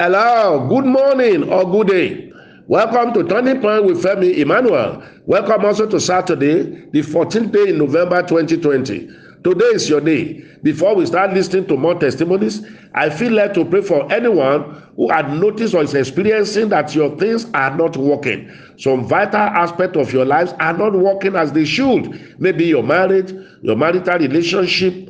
Hello, good morning or good day. Welcome to Turning Point with Femi Emmanuel. Welcome also to Saturday, the 14th day in November 2020. Today is your day. Before we start listening to more testimonies, I feel led to pray for anyone who had noticed or is experiencing that your things are not working. Some vital aspects of your lives are not working as they should. Maybe your marriage, your marital relationship,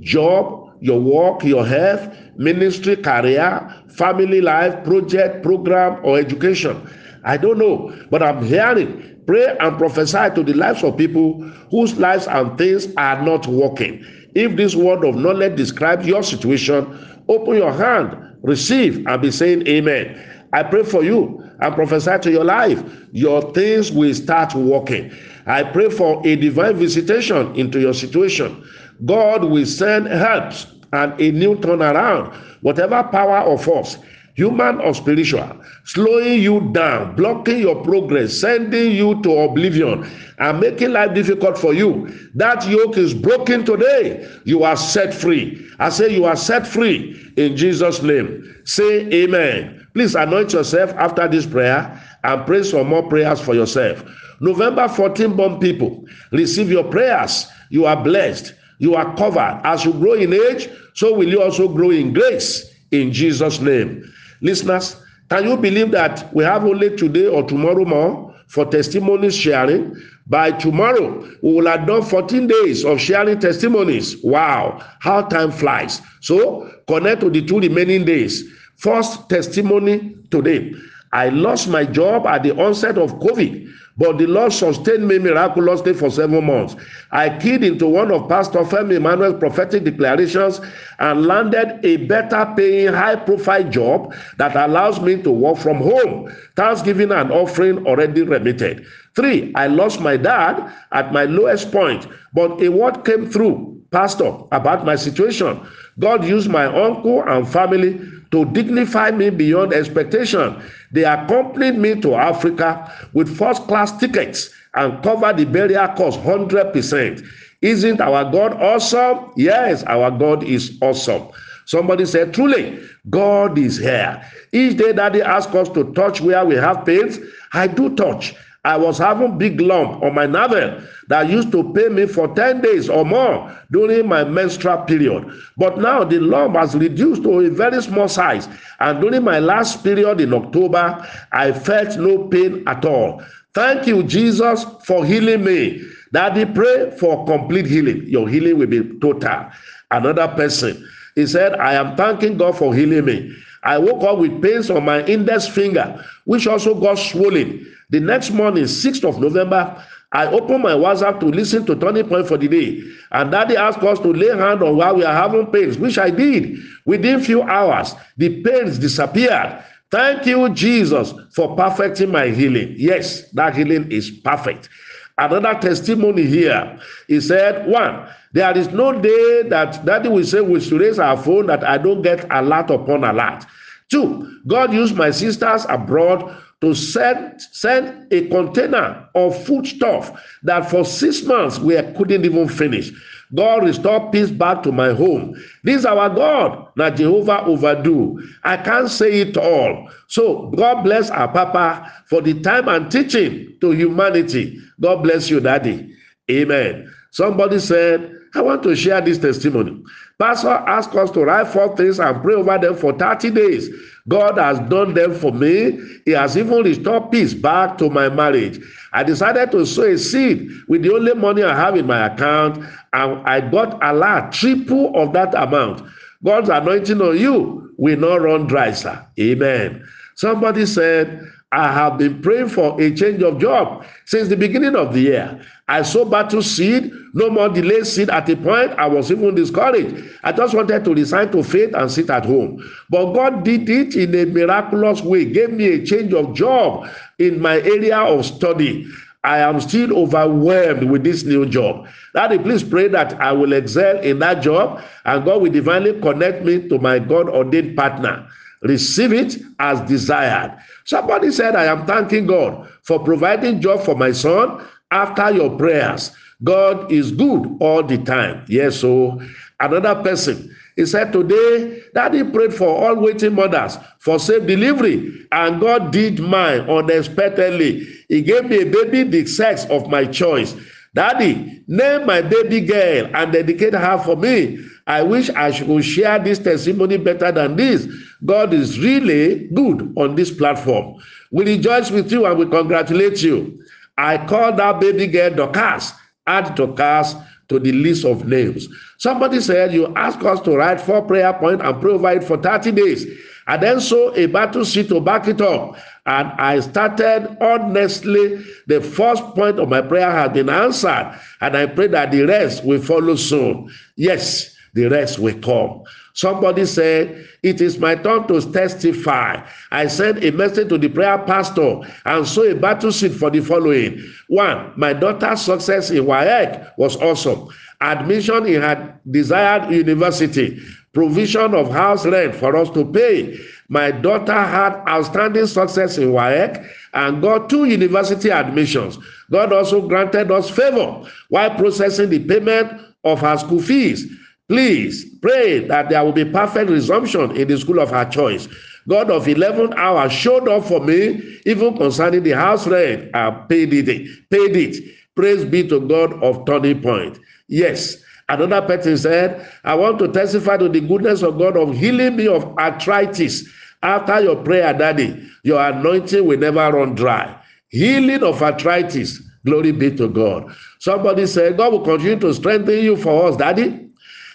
job, your work, your health, ministry, career, family life, project, program, or education. I don't know, but I'm hearing pray and prophesy to the lives of people whose lives and things are not working. If this word of knowledge describes your situation, open your hand, receive, and be saying amen. I pray for you and prophesy to your life. Your things will start working. I pray for a divine visitation into your situation. God will send helps and a new turnaround. Whatever power or force human or spiritual, slowing you down, blocking your progress, sending you to oblivion, and making life difficult for you. That yoke is broken today. You are set free. I say you are set free in Jesus' name. Say amen. Please anoint yourself after this prayer and pray some more prayers for yourself. November 14 born people, receive your prayers. You are blessed. You are covered. As you grow in age, so will you also grow in grace in Jesus' name. Listeners, can you believe that we have only today or tomorrow more for testimonies sharing? By tomorrow, we will have done 14 days of sharing testimonies. Wow, how time flies. So, connect to the two remaining days. First testimony today. I lost my job at the onset of COVID. But the Lord sustained me miraculously for seven months. I keyed into one of Pastor Femi Emmanuel's prophetic declarations and landed a better paying, high profile job that allows me to work from home. Thanksgiving and offering already remitted. Three, I lost my dad at my lowest point, but a word came through, Pastor, about my situation. God used my uncle and family to dignify me beyond expectation. They accompanied me to Africa with first class tickets and covered the burial cost 100%. Isn't our God awesome? Yes, our God is awesome. Somebody said, Truly, God is here. Each day that He asks us to touch where we have pains, I do touch. I was having big lump on my navel that used to pain me for 10 days or more during my menstrual period. But now the lump has reduced to a very small size. And during my last period in October, I felt no pain at all. Thank you, Jesus, for healing me. Daddy, pray for complete healing. Your healing will be total. Another person, he said, I am thanking God for healing me. I woke up with pains on my index finger, which also got swollen. The next morning, 6th of November, I opened my WhatsApp to listen to Turning Point for the day. And daddy asked us to lay hand on while we are having pains, which I did. Within few hours, the pains disappeared. Thank you, Jesus, for perfecting my healing. Yes, that healing is perfect. Another testimony here. He said, one, there is no day that daddy will say we should raise our phone that I don't get a lot upon a lot. Two, God used my sisters abroad to send, send a container of food stuff that for six months we couldn't even finish. God restore peace back to my home. This is our God, not Jehovah overdo. I can't say it all. So God bless our Papa for the time and teaching to humanity. God bless you, Daddy. Amen. Somebody said, I want to share this testimony. Pastor asked us to write four things and pray over them for 30 days. God has done them for me. He has even restored peace back to my marriage. I decided to sow a seed with the only money I have in my account, and I got a lot, triple of that amount. God's anointing on you will not run dry, sir. Amen. Somebody said, I have been praying for a change of job since the beginning of the year. I saw battle seed, no more delay seed. At a point, I was even discouraged. I just wanted to resign to faith and sit at home. But God did it in a miraculous way, gave me a change of job in my area of study. I am still overwhelmed with this new job. Daddy, please pray that I will excel in that job and God will divinely connect me to my God ordained partner. Receive it as desired. Somebody said, I am thanking God for providing job for my son after your prayers. God is good all the time. Yes, so another person, He said, Today, Daddy prayed for all waiting mothers for safe delivery, and God did mine unexpectedly. He gave me a baby the sex of my choice. Daddy, name my baby girl and dedicate her for me. I wish I should share this testimony better than this. God is really good on this platform. We rejoice with you and we congratulate you. I call that baby girl Dorcas. Add Dorcas to the list of names. Somebody said, You ask us to write four prayer points and provide for 30 days. I then saw a battle sheet to back it up. And I started honestly. The first point of my prayer has been answered. And I pray that the rest will follow soon. Yes, the rest will come. Somebody said, It is my turn to testify. I sent a message to the prayer pastor and saw a battle sheet for the following. One, my daughter's success in WAEC was awesome. Admission in her desired university, provision of house rent for us to pay. My daughter had outstanding success in WAEC and got two university admissions. God also granted us favor while processing the payment of her school fees. Please pray that there will be perfect resumption in the school of her choice. God of 11 hours showed up for me, even concerning the house rent. I paid it. Paid it. Praise be to God of turning point. Yes. Another person said, I want to testify to the goodness of God of healing me of arthritis. After your prayer, Daddy, your anointing will never run dry. Healing of arthritis. Glory be to God. Somebody said, God will continue to strengthen you for us, Daddy.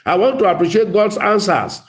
I want to appreciate God's answers.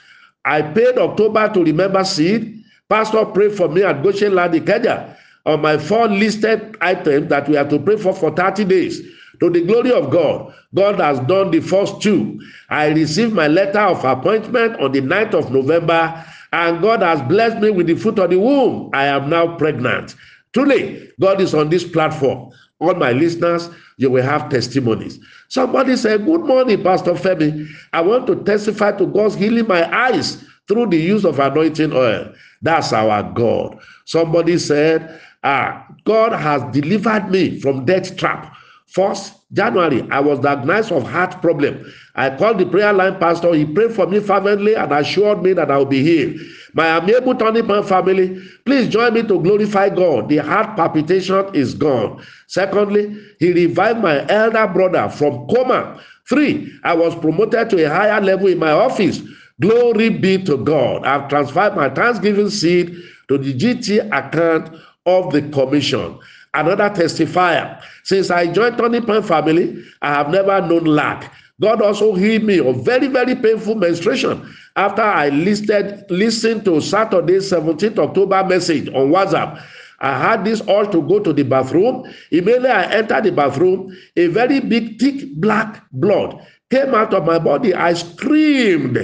I paid October to remember seed. Pastor prayed for me at Goshen Ladi, Kenya on my four listed items that we have to pray for for 30 days. To the glory of God, God has done the first two. I received my letter of appointment on the 9th of November, and God has blessed me with the fruit of the womb. I am now pregnant. Truly, God is on this platform. All my listeners, you will have testimonies. Somebody said, Good morning, Pastor Femi. I want to testify to God's healing my eyes through the use of anointing oil. That's our God. Somebody said, ah, God has delivered me from death trap. First January, I was diagnosed of heart problem. I called the prayer line pastor. He prayed for me fervently and assured me that I will be healed. My amiable turning point family, please join me to glorify God. The heart palpitation is gone. Secondly, he revived my elder brother from coma. Three, I was promoted to a higher level in my office. Glory be to God. I've transferred my Thanksgiving seed to the GT account of the commission. Another testifier. Since I joined Turning Point family, I have never known lack. God also healed me of very, very painful menstruation after I listed, listened to Saturday, 17th October message on WhatsApp. I had this all to go to the bathroom. Immediately I entered the bathroom, a very big, thick black blood came out of my body. I screamed.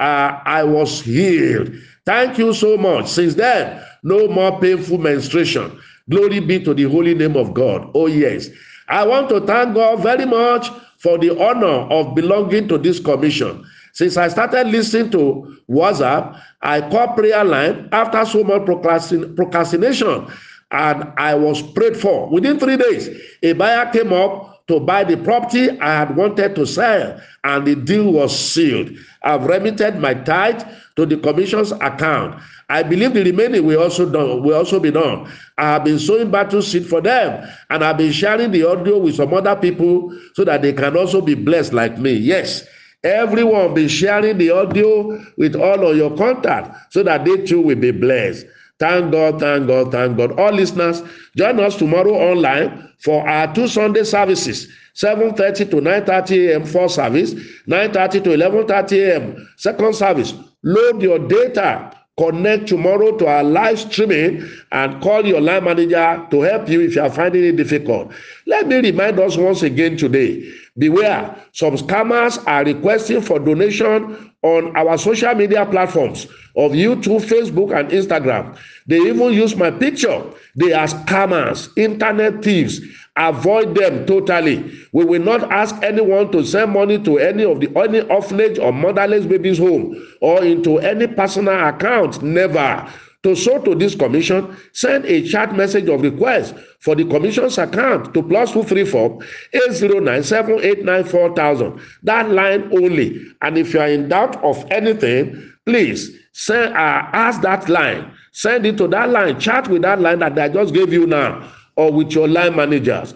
Uh, I was healed. Thank you so much. Since then, no more painful menstruation. Glory be to the holy name of God. Oh, yes. I want to thank God very much for the honor of belonging to this commission. Since I started listening to WhatsApp, I called prayer line after so much procrastin- procrastination and I was prayed for. Within three days, a buyer came up to buy the property I had wanted to sell, and the deal was sealed. I've remitted my tithe to the commission's account. I believe the remaining will also done will also be done. I have been sowing battle seed for them, and I've been sharing the audio with some other people so that they can also be blessed like me. Yes. Everyone be sharing the audio with all of your contact so that they too will be blessed. Thank God, thank God, thank God. All listeners, join us tomorrow online for our two Sunday services, 7.30 to 9.30 a.m. first service, 9.30 to 11.30 a.m. second service. Load your data Connect tomorrow to our live streaming and call your line manager to help you if you are finding it difficult. Let me remind us once again today beware, some scammers are requesting for donation on our social media platforms of YouTube, Facebook, and Instagram. They even use my picture. They are scammers, internet thieves avoid them totally we will not ask anyone to send money to any of the any orphanage or motherless babies home or into any personal account never To sow to this commission, send a chat message of request for the commission's account to plus 234 8097894000. That line only. And if you are in doubt of anything, please send uh, ask that line. Send it to that line. Chat with that line that I just gave you now or with your line managers.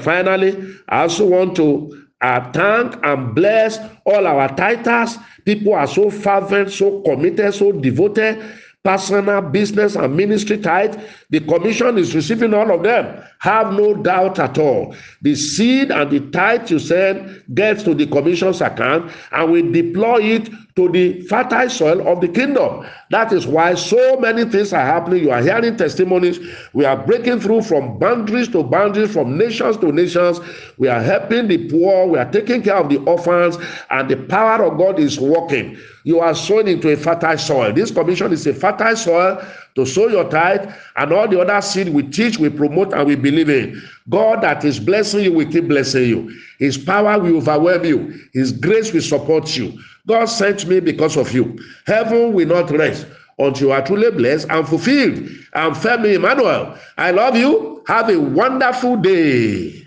Finally, I also want to uh, thank and bless all our titans. People are so fervent, so committed, so devoted personal, business, and ministry tithe. The commission is receiving all of them. Have no doubt at all. The seed and the tithe you send gets to the commission's account and we deploy it to the fertile soil of the kingdom. That is why so many things are happening. You are hearing testimonies. We are breaking through from boundaries to boundaries, from nations to nations. We are helping the poor. We are taking care of the orphans, and the power of God is working. You are sown into a fertile soil. This commission is a fertile soil to sow your tithe and all the other seed we teach, we promote, and we believe in. God that is blessing you will keep blessing you. His power will overwhelm you. His grace will support you. God sent me because of you. Heaven will not rest until you are truly blessed and fulfilled. I'm Femi Emmanuel. I love you. Have a wonderful day.